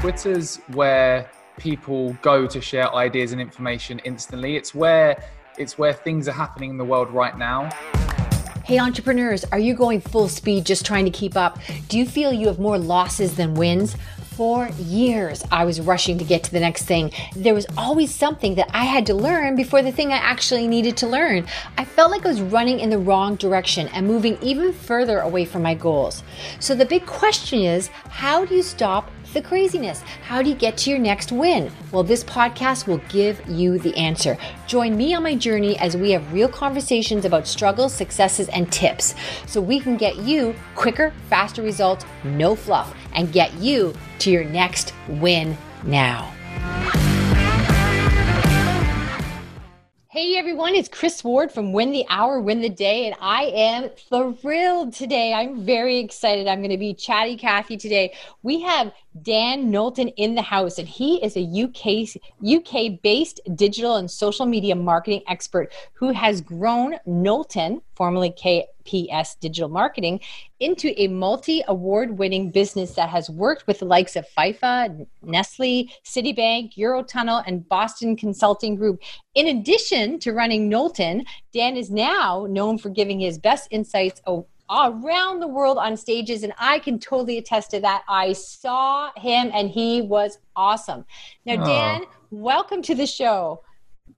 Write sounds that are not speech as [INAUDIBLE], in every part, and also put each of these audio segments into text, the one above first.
Twitter's where people go to share ideas and information instantly. It's where it's where things are happening in the world right now. Hey, entrepreneurs, are you going full speed just trying to keep up? Do you feel you have more losses than wins? For years, I was rushing to get to the next thing. There was always something that I had to learn before the thing I actually needed to learn. I felt like I was running in the wrong direction and moving even further away from my goals. So, the big question is how do you stop the craziness? How do you get to your next win? Well, this podcast will give you the answer. Join me on my journey as we have real conversations about struggles, successes, and tips so we can get you quicker, faster results, no fluff, and get you to your next win now. Hey everyone, it's Kris Ward from Win the Hour, Win the Day, and I am thrilled today. I'm very excited. I'm going to be chatty Cathy today. We have Dan Knowlton in the house, and he is a UK UK based digital and social media marketing expert who has grown Knowlton, formerly KPS Digital Marketing, into a multi award winning business that has worked with the likes of FIFA, Nestle, Citibank, Eurotunnel, and Boston Consulting Group. In addition to running Knowlton, Dan is now known for giving his best insights around the world on stages and i can totally attest to that. I saw him and he was awesome. Now oh. dan welcome to the show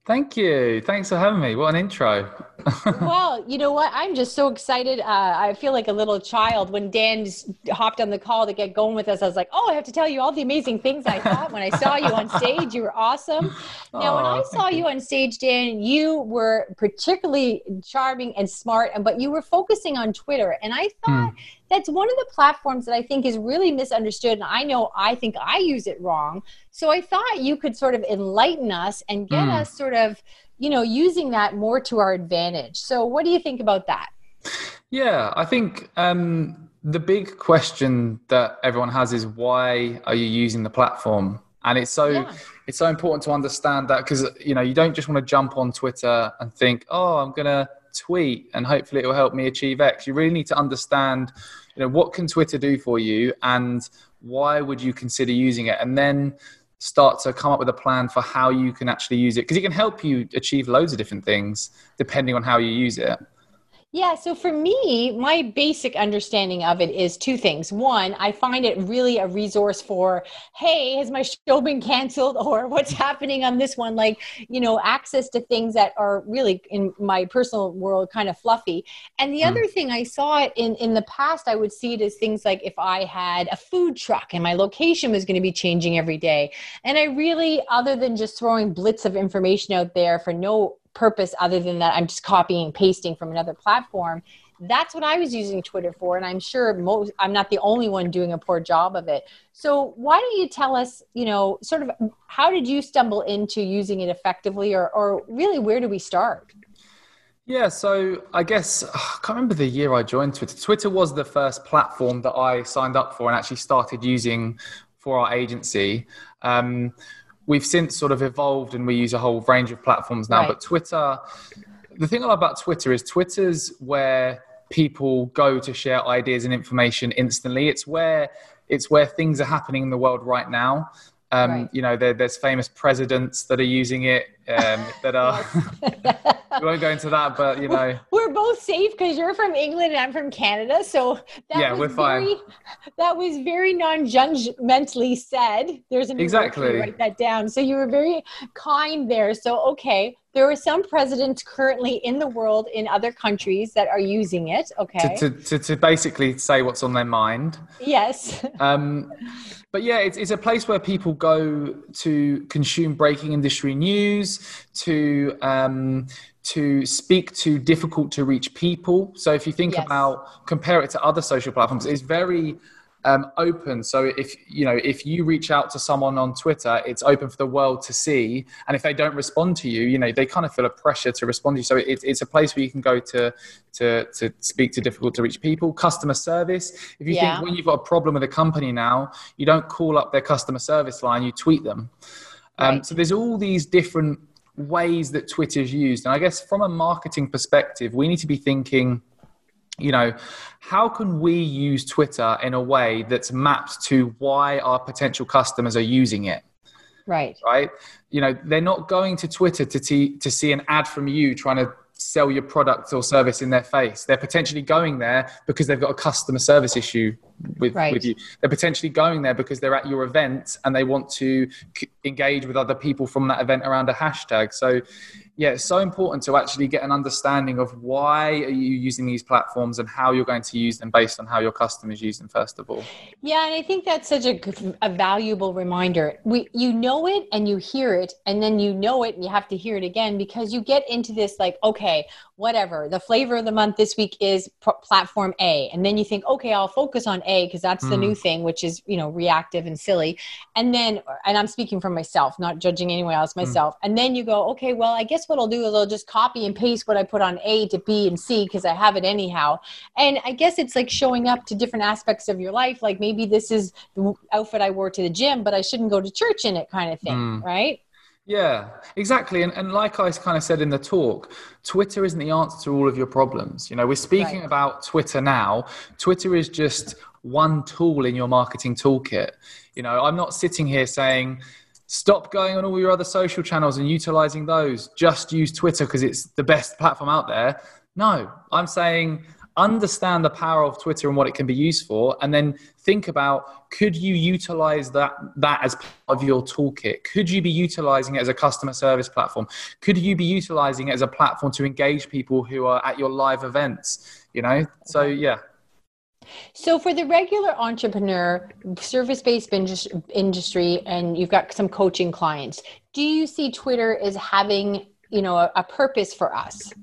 Thank you. Thanks for having me. What an intro. [LAUGHS] well, you know what? I'm just so excited. Uh, I feel like a little child when Dan hopped on the call to get going with us. I was like, oh, I have to tell you all the amazing things I thought when I saw you on [LAUGHS] stage. You were awesome. Now, when I saw you. you on stage, Dan, you were particularly charming and smart, but you were focusing on Twitter. And I thought, hmm that's one of the platforms that I think is really misunderstood. And I know I think I use it wrong. So I thought you could sort of enlighten us and get mm. us sort of, you know, using that more to our advantage. So what do you think about that? Yeah, I think um, the big question that everyone has is why are you using the platform? And it's so yeah. it's so important to understand that because you know you don't just want to jump on Twitter and think, oh, I'm gonna tweet and hopefully it will help me achieve X. You really need to understand you know what can twitter do for you and why would you consider using it? And then start to come up with a plan for how you can actually use it because it can help you achieve loads of different things depending on how you use it yeah, so for me, my basic understanding of it is two things. One, I find it really a resource for, hey, has my show been canceled or [LAUGHS] what's happening on this one? Like, you know, access to things that are really in my personal world kind of fluffy. And the mm. other thing I saw it in in the past, I would see it as things like if I had a food truck and my location was going to be changing every day. And I really, other than just throwing blitz of information out there for no purpose other than that I'm just copying and pasting from another platform. That's what I was using Twitter for, and I'm sure most, I'm not the only one doing a poor job of it. So why don't you tell us, you know, sort of how did you stumble into using it effectively, or, or really where do we start? Yeah, so I guess I can't remember the year I joined Twitter. Twitter was the first platform that I signed up for and actually started using for our agency. Um, we've since sort of evolved and we use a whole range of platforms now. Right. But Twitter, the thing I love about Twitter is Twitter's where people go to share ideas and information instantly. It's where it's where things are happening in the world right now. Um, right. You know, there, there's famous presidents that are using it um, that are. [LAUGHS] we won't go into that, but you know, we're both safe because you're from England and I'm from Canada, so that yeah, we're very, fine. That was very non-judgmentally said. There's an exactly write that down. So you were very kind there. So okay, there are some presidents currently in the world in other countries that are using it. Okay, to to, to, to basically say what's on their mind. Yes. [LAUGHS] Um, but yeah, it's, it's a place where people go to consume breaking industry news, to um, to speak to difficult to reach people. So if you think yes. about compare it to other social platforms, it's very um, open. So if you know if you reach out to someone on Twitter, it's open for the world to see. And if they don't respond to you, you know they kind of feel a pressure to respond to you. So it, it's a place where you can go to to to speak to difficult to reach people. Customer service. If you yeah. think when you've got a problem with a company now, you don't call up their customer service line, you tweet them. Um, right. So there's all these different ways that Twitter's used, and I guess from a marketing perspective, we need to be thinking you know, how can we use Twitter in a way that's mapped to why our potential customers are using it? Right. Right. You know, they're not going to Twitter to, t- to see an ad from you trying to sell your product or service in their face. They're potentially going there because they've got a customer service issue with, right. with you. They're potentially going there because they're at your event and they want to engage with other people from that event around a hashtag. So yeah, it's so important to actually get an understanding of why are you using these platforms and how you're going to use them based on how your customers use them first of all. Yeah, and I think that's such a, a valuable reminder. We you know it and you hear it and then you know it and you have to hear it again because you get into this like okay, whatever. The flavor of the month this week is platform A and then you think okay, I'll focus on A because that's mm. the new hmm. thing which is, you know, reactive and silly. And then and I'm speaking for myself, not judging anyone else hmm. myself. Mm. And then you go, okay, well, I guess guess what I'll do is I'll just copy and paste what I put on A to B and C because I have it anyhow. And I guess it's like showing up to different aspects of your life. Like maybe this is the outfit I wore to the gym, but I shouldn't go to church in it kind of thing, mm. right? Yeah, exactly. And, and like I kind of said in the talk, Twitter isn't the answer to all of your problems. You know, we're speaking right. about Twitter now. Twitter is just one tool in your marketing toolkit. You know, I'm not sitting here saying, Stop going on all your other social channels and utilizing those. Just use Twitter because it's the best platform out there. No, I'm saying understand the power of Twitter and what it can be used for, and then think about could you utilize that that as part of your toolkit? Could you be utilizing it as a customer service platform? Could you be utilizing it as a platform to engage people who are at your live events? You know, so yeah, so, for the regular entrepreneur, service based industry, and you've got some coaching clients, do you see Twitter as having you know a, a purpose for us?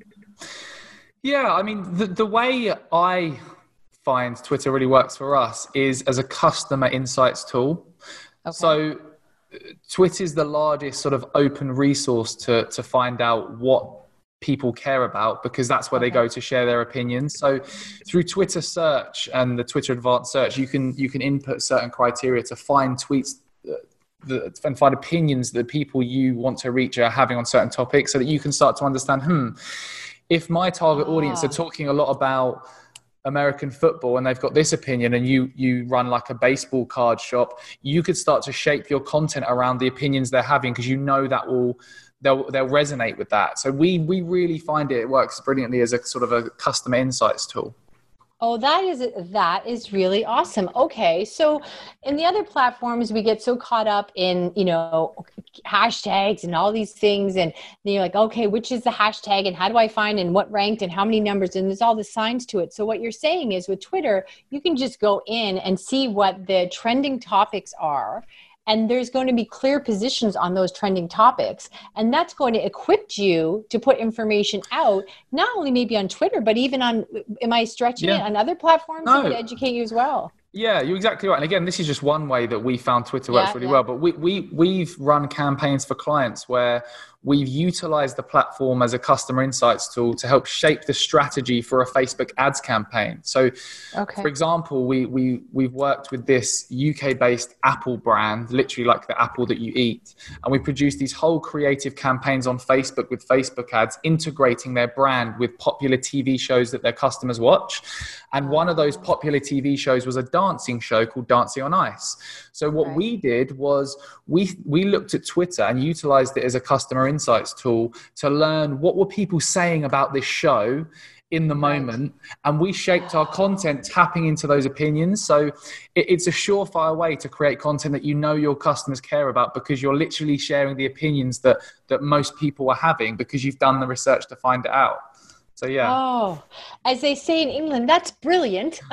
Yeah, I mean, the, the way I find Twitter really works for us is as a customer insights tool. Okay. So, Twitter is the largest sort of open resource to, to find out what people care about because that's where okay. they go to share their opinions so through twitter search and the twitter advanced search you can you can input certain criteria to find tweets that, and find opinions that people you want to reach are having on certain topics so that you can start to understand hmm if my target audience are ah. talking a lot about American football and they've got this opinion and you you run like a baseball card shop, you could start to shape your content around the opinions they're having because you know that will they'll they'll resonate with that. So we we really find it, it works brilliantly as a sort of a customer insights tool. Oh, that is that is really awesome. Okay, so in the other platforms, we get so caught up in you know hashtags and all these things, and you're like, okay, which is the hashtag, and how do I find, and what ranked, and how many numbers, and there's all the signs to it. So what you're saying is, with Twitter, you can just go in and see what the trending topics are, and there's going to be clear positions on those trending topics and that's going to equip you to put information out not only maybe on twitter but even on am i stretching yeah. it on other platforms no. to educate you as well yeah, you're exactly right. And again, this is just one way that we found Twitter works yeah, really yeah. well. But we, we, we've run campaigns for clients where we've utilized the platform as a customer insights tool to help shape the strategy for a Facebook ads campaign. So, okay. for example, we, we, we've worked with this UK based Apple brand, literally like the apple that you eat. And we produced these whole creative campaigns on Facebook with Facebook ads, integrating their brand with popular TV shows that their customers watch. And one of those popular TV shows was a dancing show called Dancing on Ice. So what we did was we we looked at Twitter and utilized it as a customer insights tool to learn what were people saying about this show in the moment. And we shaped our content tapping into those opinions. So it's a surefire way to create content that you know your customers care about because you're literally sharing the opinions that that most people are having because you've done the research to find it out so yeah. Oh, as they say in England, that's brilliant. [LAUGHS]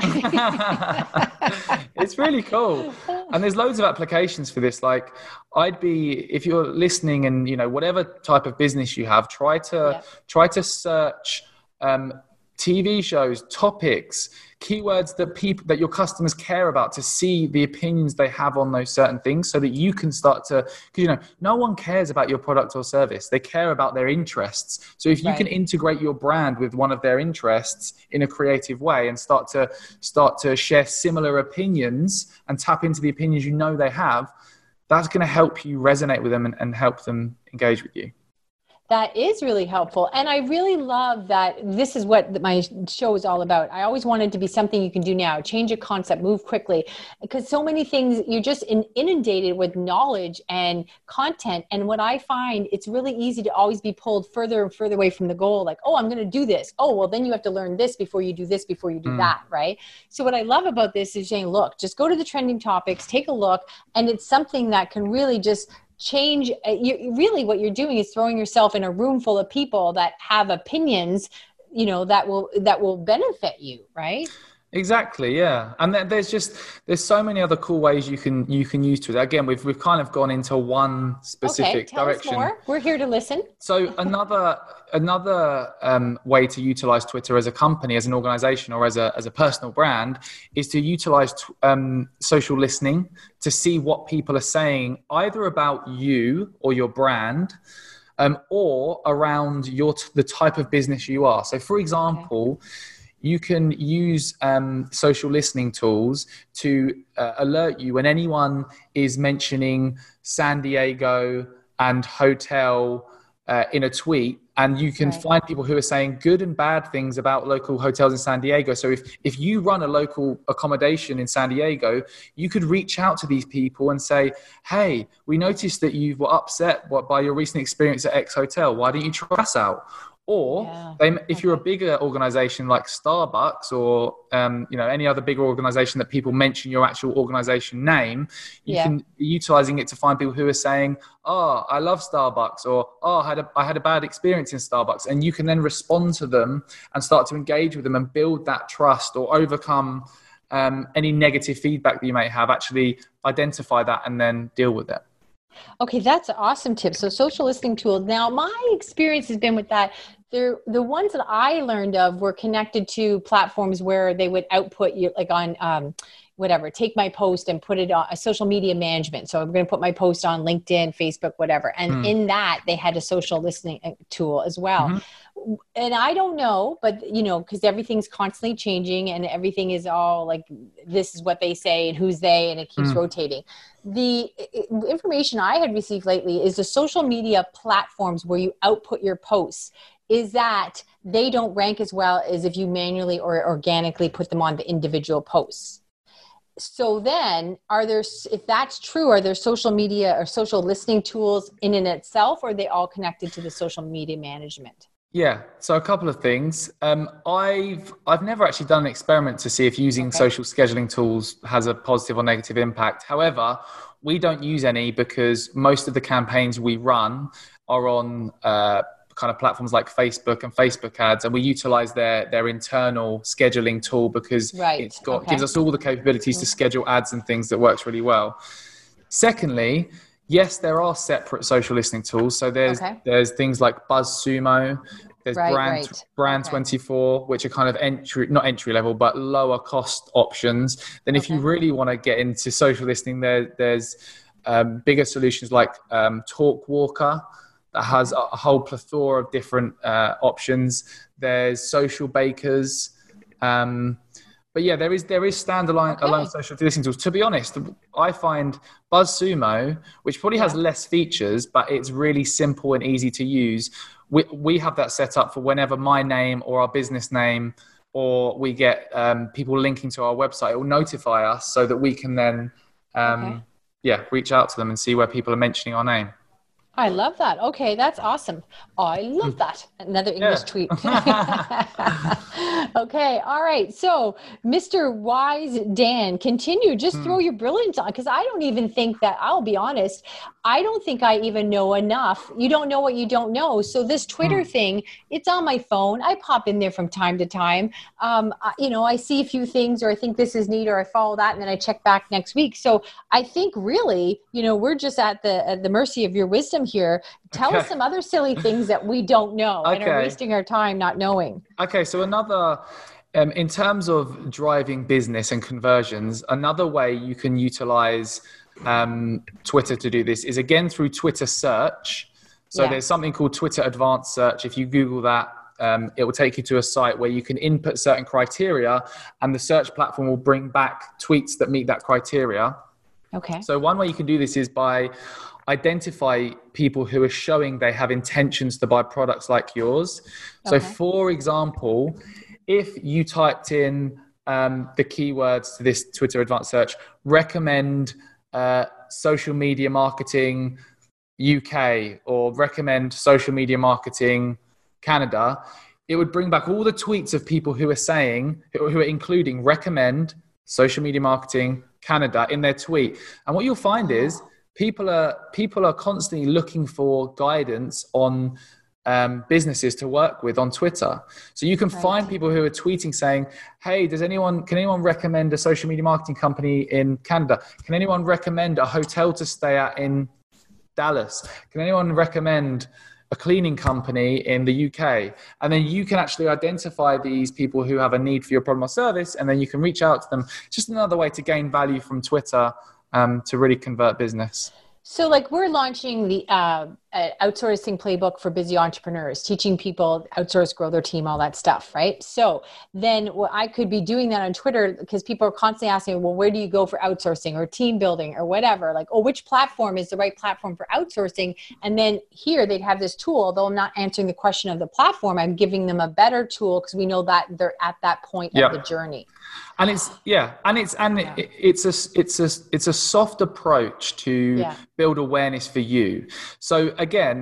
it's really cool, and there's loads of applications for this. Like, I'd be if you're listening, and you know whatever type of business you have, try to yeah. try to search um, TV shows, topics, keywords that people that your customers care about to see the opinions they have on those certain things so that you can start to because you know no one cares about your product or service. They care about their interests. So if you right. can integrate your brand with one of their interests in a creative way and start to start to share similar opinions and tap into the opinions you know they have that's going to help you resonate with them and, and help them engage with you That is really helpful. And I really love that this is what my show is all about. I always wanted to be something you can do now change a concept, move quickly. Because so many things, you're just inundated with knowledge and content. And what I find, it's really easy to always be pulled further and further away from the goal. Like, oh, I'm going to do this. Oh, well, then you have to learn this before you do this, before you do mm. that. Right. So, what I love about this is saying, look, just go to the trending topics, take a look. And it's something that can really just change uh, you, really what you're doing is throwing yourself in a room full of people that have opinions you know that will that will benefit you right Exactly, yeah, and there's just there's so many other cool ways you can you can use Twitter. Again, we've we've kind of gone into one specific okay, tell direction. Us more. We're here to listen. So another another um, way to utilize Twitter as a company, as an organization, or as a as a personal brand is to utilize t- um, social listening to see what people are saying either about you or your brand. Um, or around your t- the type of business you are. So, for example, okay you can use um, social listening tools to uh, alert you when anyone is mentioning San Diego and hotel uh, in a tweet and you can right. find people who are saying good and bad things about local hotels in San Diego. So if if you run a local accommodation in San Diego, you could reach out to these people and say, "Hey, we noticed that you were upset by your recent experience at X hotel. Why don't you try us out?" Or yeah. they, if you're a bigger organization like Starbucks or um, you know any other bigger organization that people mention your actual organization name, you yeah. can be utilizing it to find people who are saying, "Oh, I love Starbucks," or "Oh, I had a I had a bad experience in Starbucks," and you can then respond to them and start to engage with them and build that trust or overcome um, any negative feedback that you may have. Actually, identify that and then deal with it. Okay, that's an awesome tip. So social listening tools. Now, my experience has been with that they're the ones that I learned of were connected to platforms where they would output you like on um, whatever take my post and put it on a social media management so i'm going to put my post on linkedin facebook whatever and mm. in that they had a social listening uh, tool as well mm-hmm. and i don't know but you know because everything's constantly changing and everything is all like this is what they say and who's they and it keeps mm. rotating the information i had received lately is the social media platforms where you output your posts is that they don't rank as well as if you manually or organically put them on the individual posts. So then, are there, if that's true, are there social media or social listening tools in and itself, or are they all connected to the social media management? Yeah, so a couple of things. Um, I've I've never actually done an experiment to see if using okay. social scheduling tools has a positive or negative impact. However, we don't use any because most of the campaigns we run are on uh, kind of platforms like Facebook and Facebook ads, and we utilize their their internal scheduling tool because right. it's got okay. gives us all the capabilities to schedule ads and things that works really well. Secondly, yes, there are separate social listening tools. So there's okay. there's things like BuzzSumo, there's right, Brand right. Brand okay. 24, which are kind of entry not entry level but lower cost options. Then if you really want to get into social listening, there there's um, bigger solutions like um, Talkwalker that has a whole plethora of different uh, options. There's Socialbakers. Um, but yeah, there is there is standalone okay. alone social listening tools. To be honest, I find BuzzSumo, which probably has less features, but it's really simple and easy to use. We we have that set up for whenever my name or our business name or we get um, people linking to our website, it will notify us so that we can then um, okay. yeah reach out to them and see where people are mentioning our name. I love that. Okay, that's awesome. I love hmm. that. Another English yeah. tweet. [LAUGHS] [LAUGHS] okay, all right. So, Mr. Wise Dan, continue. Just hmm. throw your brilliance on because I don't even think that, I'll be honest, I don't think I even know enough. You don't know what you don't know. So, this Twitter hmm. thing, it's on my phone. I pop in there from time to time. Um, you know, I see a few things or I think this is neat or I follow that and then I check back next week. So, I think really, you know, we're just at the, at the mercy of your wisdom here. Tell okay. us some other silly things that we don't know okay. and are wasting our time not knowing. Okay, so another. Um, in terms of driving business and conversions, another way you can utilize um, Twitter to do this is again through Twitter search. So yeah. there's something called Twitter Advanced Search. If you Google that, um, it will take you to a site where you can input certain criteria, and the search platform will bring back tweets that meet that criteria. Okay. So one way you can do this is by identify people who are showing they have intentions to buy products like yours. So, Okay. for example, if you typed in um, the keywords to this Twitter advanced search, recommend uh, social media marketing UK or recommend social media marketing Canada, it would bring back all the tweets of people who are saying, who are including recommend social media marketing Canada in their tweet. And what you'll find is people are people are constantly looking for guidance on um, businesses to work with on Twitter. So you can find people who are tweeting saying, "Hey, does anyone can anyone recommend a social media marketing company in Canada? Can anyone recommend a hotel to stay at in Dallas? Can anyone recommend a cleaning company in the UK? And then you can actually identify these people who have a need for your product or service, and then you can reach out to them. It's just another way to gain value from Twitter um, to really convert business. So, like, we're launching the uh, uh, outsourcing playbook for busy entrepreneurs, teaching people outsource, grow their team, all that stuff, right? So, then what I could be doing that on Twitter because people are constantly asking, well, where do you go for outsourcing or team building or whatever? Like, oh, which platform is the right platform for outsourcing? And then here they'd have this tool, though I'm not answering the question of the platform, I'm giving them a better tool because we know that they're at that point Yeah. of the journey. and it's yeah and it's and it, it's a it's a it's a soft approach to Yeah. build awareness for you so again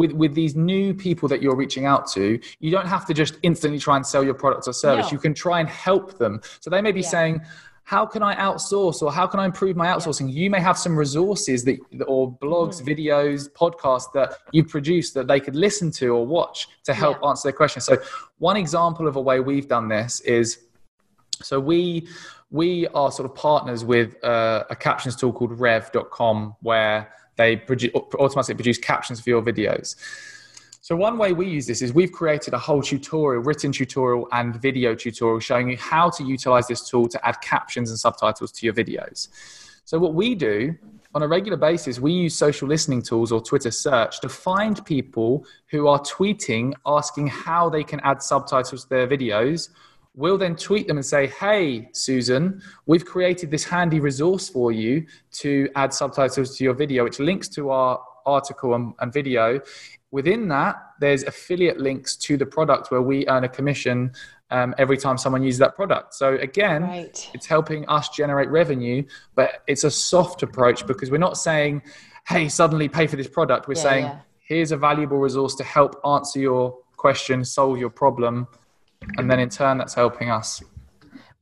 with with these new people that you're reaching out to you don't have to just instantly try and sell your product or service No. you can try and help them so they may be Yeah. saying how can I outsource or how can I improve my outsourcing? You may have some resources that, or blogs, Mm-hmm. videos, podcasts that you produce that they could listen to or watch to help Yeah. answer their questions. So, one example of a way we've done this is so we we are sort of partners with uh, a captions tool called rev.com where they produ- automatically produce captions for your videos. So one way we use this is we've created a whole tutorial, written tutorial and video tutorial showing you how to utilize this tool to add captions and subtitles to your videos. So what we do on a regular basis, we use social listening tools or Twitter search to find people who are tweeting asking how they can add subtitles to their videos. We'll then tweet them and say, Hey, Susan, we've created this handy resource for you to add subtitles to your video, which links to our article and, and video. Within that, there's affiliate links to the product where we earn a commission um, every time someone uses that product. So, again, Right. it's helping us generate revenue, but it's a soft approach because we're not saying, hey, suddenly pay for this product. We're Yeah, saying, yeah. here's a valuable resource to help answer your question, solve your problem. And then in turn, that's helping us.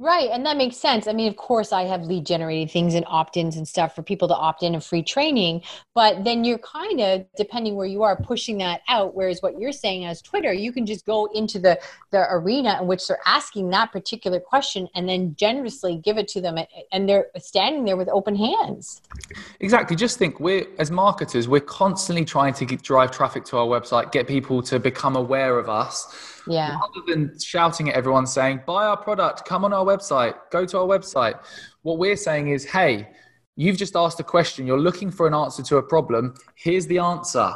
Right. And that makes sense. I mean, of course, I have lead generated things and opt ins and stuff for people to opt in and free training. But then you're kind of, depending where you are, pushing that out. Whereas what you're saying as Twitter, you can just go into the, the arena in which they're asking that particular question and then generously give it to them. And they're standing there with open hands. Exactly. Just think, we're as marketers, we're constantly trying to get, drive traffic to our website, get people to become aware of us. Yeah. rather than shouting at everyone saying, buy our product, come on our website, go to our website, what we're saying is, hey, you've just asked a question, you're looking for an answer to a problem, here's the answer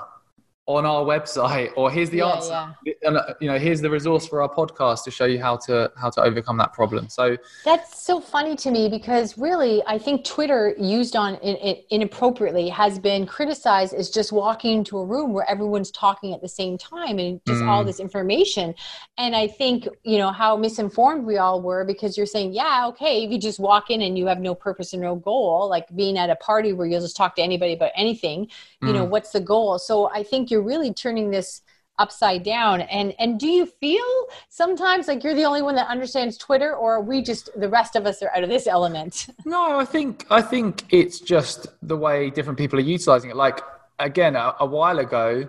on our website, or here's the Yeah, answer. And uh, you know, here's the resource for our podcast to show you how to how to overcome that problem. So That's so funny to me because really, I think Twitter used on in, in, inappropriately has been criticized as just walking into a room where everyone's talking at the same time and just all this information. And I think you know how misinformed we all were because you're saying, yeah, okay, if you just walk in and you have no purpose and no goal, like being at a party where you'll just talk to anybody about anything, you know, what's the goal? So I think you're really turning this upside down and and do you feel sometimes like you're the only one that understands twitter or we just the rest of us are out of this element [LAUGHS] No, I think I think it's just the way different people are utilizing it. Like again, a, a while ago,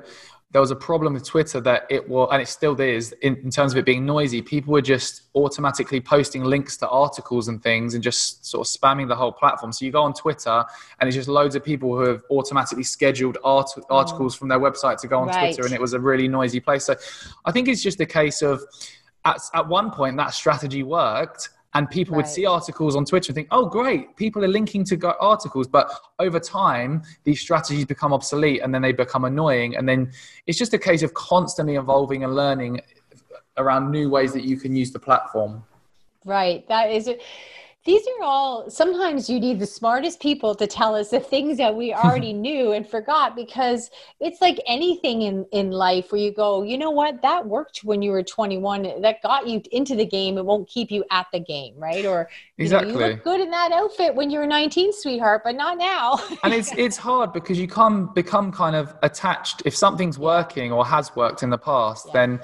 there was a problem with Twitter that it was, and it still is, in, in terms of it being noisy. People were just automatically posting links to articles and things, and just sort of spamming the whole platform. So you go on Twitter, and it's just loads of people who have automatically scheduled art, oh. articles from their website to go on Right. Twitter, and it was a really noisy place. So I think it's just a case of at, at one point that strategy worked and people would see articles on Twitter and think, oh, great, people are linking to articles. But over time, these strategies become obsolete and then they become annoying. And then it's just a case of constantly evolving and learning around new ways that you can use the platform. right that is these are all sometimes you need the smartest people to tell us the things that we already [LAUGHS] knew and forgot because it's like anything in in life where you go you know what? That worked when you were 21 that got you into the game. It won't keep you at the game right? Or exactly you, know, you look good in that outfit when you were 19 sweetheart but not now. And it's it's hard because you come become kind of attached. If something's working or has worked in the past yeah. then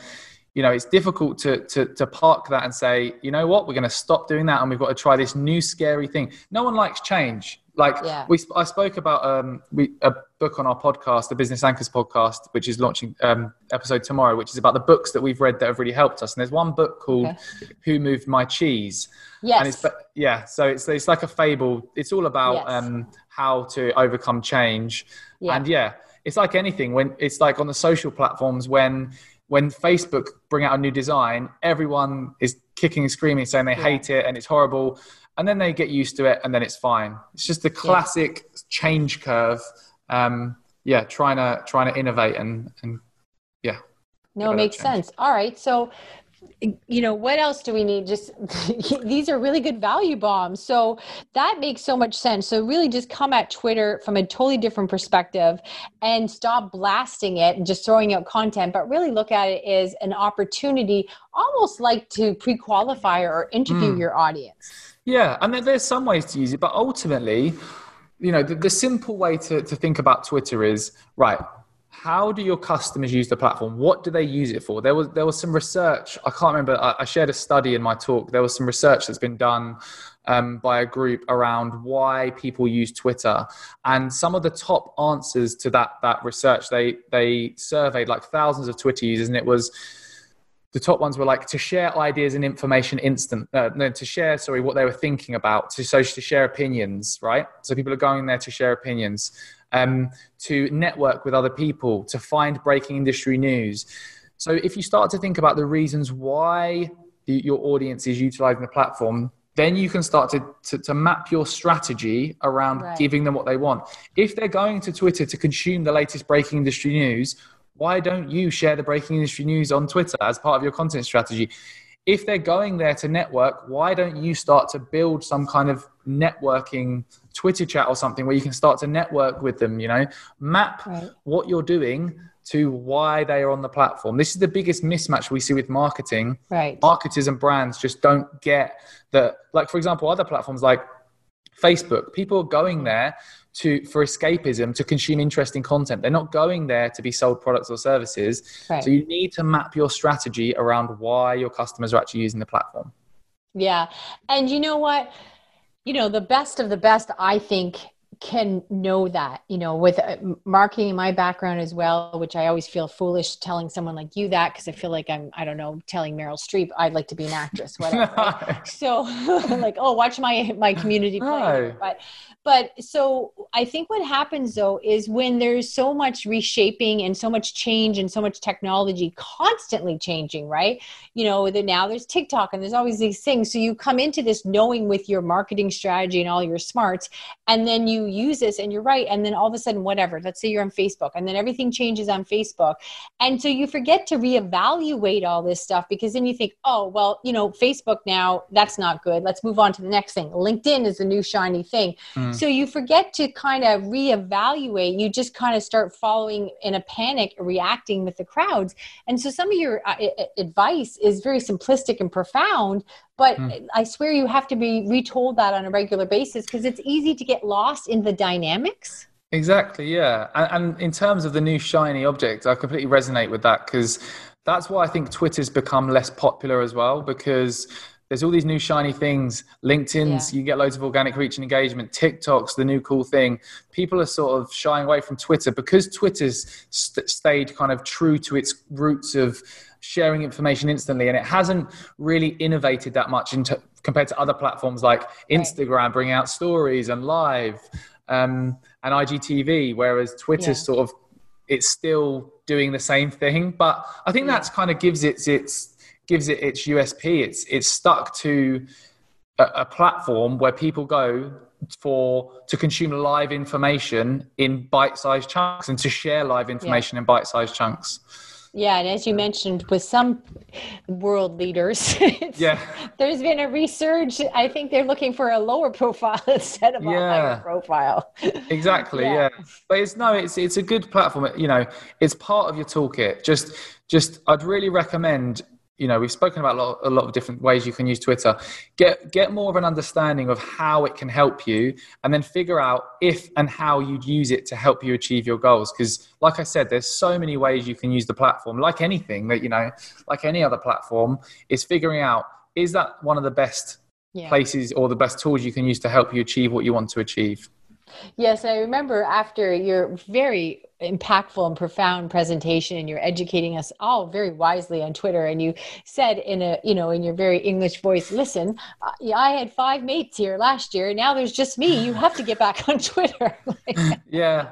you know, it's difficult to, to, to park that and say, you know what, we're going to stop doing that and we've got to try this new scary thing. No one likes change. Like yeah. we, I spoke about um, we, a book on our podcast, the Business Anchors podcast, which is launching um, episode tomorrow, which is about the books that we've read that have really helped us. And there's one book called okay. "Who Moved My Cheese." Yes. And it's, yeah. So it's it's like a fable. It's all about yes. um, how to overcome change. Yeah. And yeah, it's like anything when it's like on the social platforms when when Facebook bring out a new design, everyone is kicking and screaming, saying they yeah. hate it and it's horrible. And then they get used to it and then it's fine. It's just the classic yeah. change curve. Um, yeah, trying to trying to innovate and and yeah. No, it makes sense. All right. So you know what else do we need? Just [LAUGHS] these are really good value bombs. So that makes so much sense. So really just come at twitter from a totally different perspective and stop blasting it and just throwing out content. But really look at it as an opportunity almost like to pre-qualify or interview mm. your audience. Yeah and there's some ways to use it but ultimately you know the, the simple way to, to think about twitter is right how do your customers use the platform? What do they use it for? There was there was some research i can't remember i, shared a study in my talk. There was some research that's been done um, by a group around why people use twitter. And some of the top answers to that that research they they surveyed like thousands of twitter users and it was the top ones were like to share ideas and information instant uh, no to share sorry what they were thinking about to so to share opinions right? So people are going there to share opinions um, to network with other people, to find breaking industry news. So if you start to think about the reasons why the, your audience is utilizing the platform, then you can start to, to, to map your strategy around right. giving them what they want. If they're going to Twitter to consume the latest breaking industry news, why don't you share the breaking industry news on Twitter as part of your content strategy? If they're going there to network, why don't you start to build some kind of networking Twitter chat or something where you can start to network with them, you know, map right. what you're doing to why they are on the platform. This is the biggest mismatch we see with marketing. Right. Marketers and brands just don't get that. Like, for example, other platforms like Facebook, people are going there to for escapism to consume interesting content. They're not going there to be sold products or services. Right. So you need to map your strategy around why your customers are actually using the platform. Yeah. And you know what? You know the best of the best i think can know that you know with uh, marketing my background as well which i always feel foolish telling someone like you that because i feel like i'm i don't know telling meryl streep i'd like to be an actress [LAUGHS] whatever right? so [LAUGHS] like oh watch my my community play but but so I think what happens though is when there's so much reshaping and so much change and so much technology constantly changing, right? You know, that now there's TikTok and there's always these things. So you come into this knowing with your marketing strategy and all your smarts, and then you use this and you're right. And then all of a sudden, whatever, let's say you're on Facebook and then everything changes on Facebook. And so you forget to reevaluate all this stuff because then you think, oh, well, you know, Facebook now, that's not good. Let's move on to the next thing. LinkedIn is the new shiny thing. Mm. So you forget to kind of reevaluate. You just kind of start following in a panic, reacting with the crowds. And so some of your uh, advice is very simplistic and profound, but mm. I swear you have to be retold that on a regular basis because it's easy to get lost in the dynamics. Exactly, yeah. And, and in terms of the new shiny object, I completely resonate with that because that's why I think Twitter's become less popular as well because there's all these new shiny things. LinkedIn's, yeah. you get loads of organic reach and engagement. TikTok's the new cool thing. People are sort of shying away from Twitter because Twitter's st- stayed kind of true to its roots of sharing information instantly, and it hasn't really innovated that much into, compared to other platforms like Instagram, bringing out stories and live, um, and IGTV. Whereas Twitter's yeah. sort of it's still doing the same thing, but I think yeah. that's kind of gives it its gives it its USP. It's it's stuck to a, a platform where people go for to consume live information in bite-sized chunks and to share live information yeah. in bite-sized chunks. Yeah, and as you mentioned, with some world leaders, [LAUGHS] yeah, there's been a resurge. I think they're looking for a lower [LAUGHS] profile instead of yeah. a higher profile. [LAUGHS] Exactly. Yeah. yeah. but it's no, it's it's a good platform. You know, it's part of your toolkit. Just just, I'd really recommend you know we've spoken about a lot, a lot, of different ways you can use twitter. Get get more of an understanding of how it can help you and then figure out if and how you'd use it to help you achieve your goals. Because like i said there's so many ways you can use the platform. Like anything that you know like any other platform is figuring out is that one of the best yeah. places or the best tools you can use to help you achieve what you want to achieve Yes, I remember after your very impactful and profound presentation and you're educating us all very wisely on Twitter and you said in a you know in your very English voice listen I had five mates here last year now there's just me. You have to get back on Twitter. [LAUGHS] [LAUGHS] Yeah.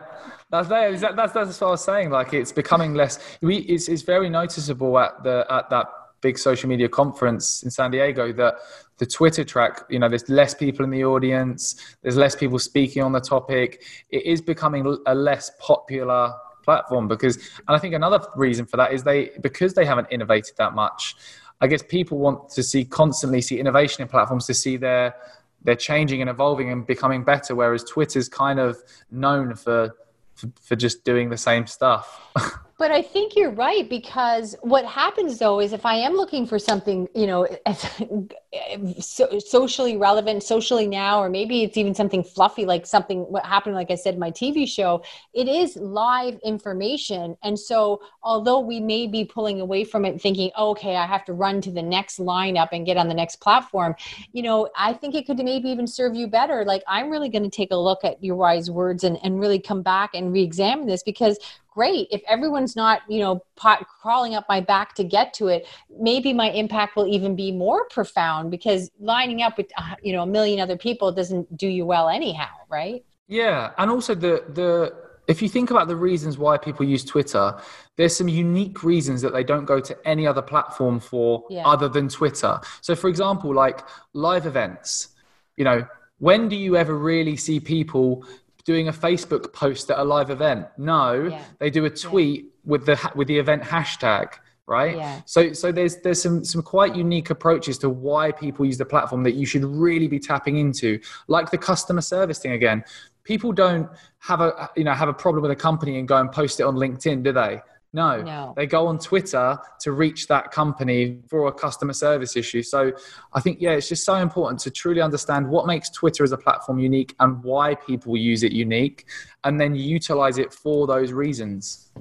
That's that's that's that's what I was saying. Like it's becoming less we it's, it's very noticeable at the at that big social media conference in San Diego that the Twitter track, you know, there's less people in the audience, there's less people speaking on the topic. It is becoming a less popular platform because, and I think another reason for that is they, because they haven't innovated that much, I guess people want to see constantly see innovation in platforms to see their, they're changing and evolving and becoming better. Whereas Twitter's kind of known for, for, for just doing the same stuff. [LAUGHS] But I think you're right because what happens though is if I am looking for something, you know, [LAUGHS] so, socially relevant, socially now, or maybe it's even something fluffy like something what happened, like I said, my TV show, it is live information. And so, although we may be pulling away from it, thinking, oh, okay, I have to run to the next lineup and get on the next platform, you know, I think it could maybe even serve you better. Like, I'm really going to take a look at your wise words and, and really come back and re examine this because great. If everyone's not you know pot, crawling up my back to get to it maybe my impact will even be more profound because lining up with uh, you know a million other people doesn't do you well anyhow right? Yeah and also the the if you think about the reasons why people use twitter there's some unique reasons that they don't go to any other platform for yeah. other than twitter. So for example like live events you know when do you ever really see people doing a Facebook post at a live event. No, yeah. they do a tweet yeah. with the with the event hashtag right yeah. so so there's there's some some quite unique approaches to why people use the platform that you should really be tapping into like the customer service thing again people don't have a you know have a problem with a company and go and post it on linkedin do they no, no, they go on Twitter to reach that company for a customer service issue. So I think, yeah, it's just so important to truly understand what makes Twitter as a platform unique and why people use it unique, and then utilize it for those reasons.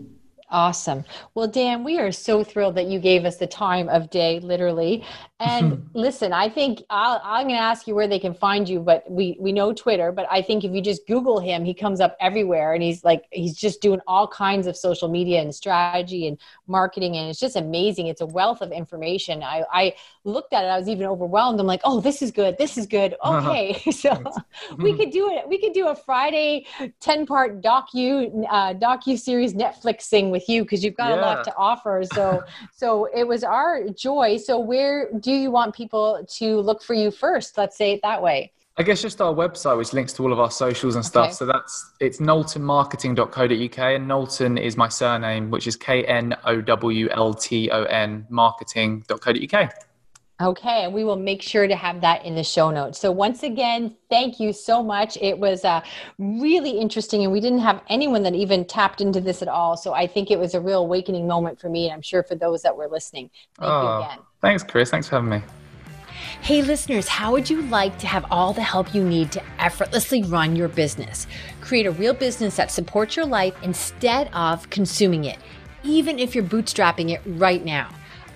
Awesome. Well, Dan, we are so thrilled that you gave us the time of day, literally. And [LAUGHS] listen, I think i am going to ask you where they can find you, but we we know Twitter. But I think if you just Google him, he comes up everywhere, and he's like he's just doing all kinds of social media and strategy and marketing, and it's just amazing. It's a wealth of information. I I looked at it, I was even overwhelmed. I'm like, oh, this is good. This is good. Okay, [LAUGHS] so [LAUGHS] we could do it. We could do a Friday ten part docu uh, docu series Netflix thing with you because you've got yeah. a lot to offer. So, [LAUGHS] so it was our joy. So, where do you want people to look for you first? Let's say it that way. I guess just our website, which links to all of our socials and stuff. Okay. So that's it's knowltonmarketing.co.uk, and Knowlton is my surname, which is K N O W L T O N marketing.co.uk. Okay, and we will make sure to have that in the show notes. So, once again, thank you so much. It was uh, really interesting, and we didn't have anyone that even tapped into this at all. So, I think it was a real awakening moment for me, and I'm sure for those that were listening. Thank oh, you again. Thanks, Kris. Thanks for having me. Hey, listeners, how would you like to have all the help you need to effortlessly run your business? Create a real business that supports your life instead of consuming it, even if you're bootstrapping it right now.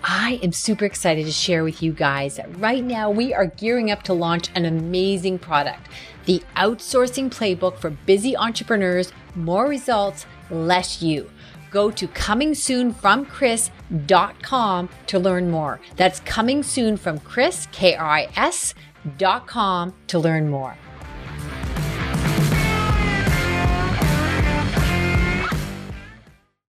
I am super excited to share with you guys that right now we are gearing up to launch an amazing product the outsourcing playbook for busy entrepreneurs, more results, less you. Go to comingsoonfromkris.com to learn more. That's coming soon from Kris, K R I S, dot com to learn more.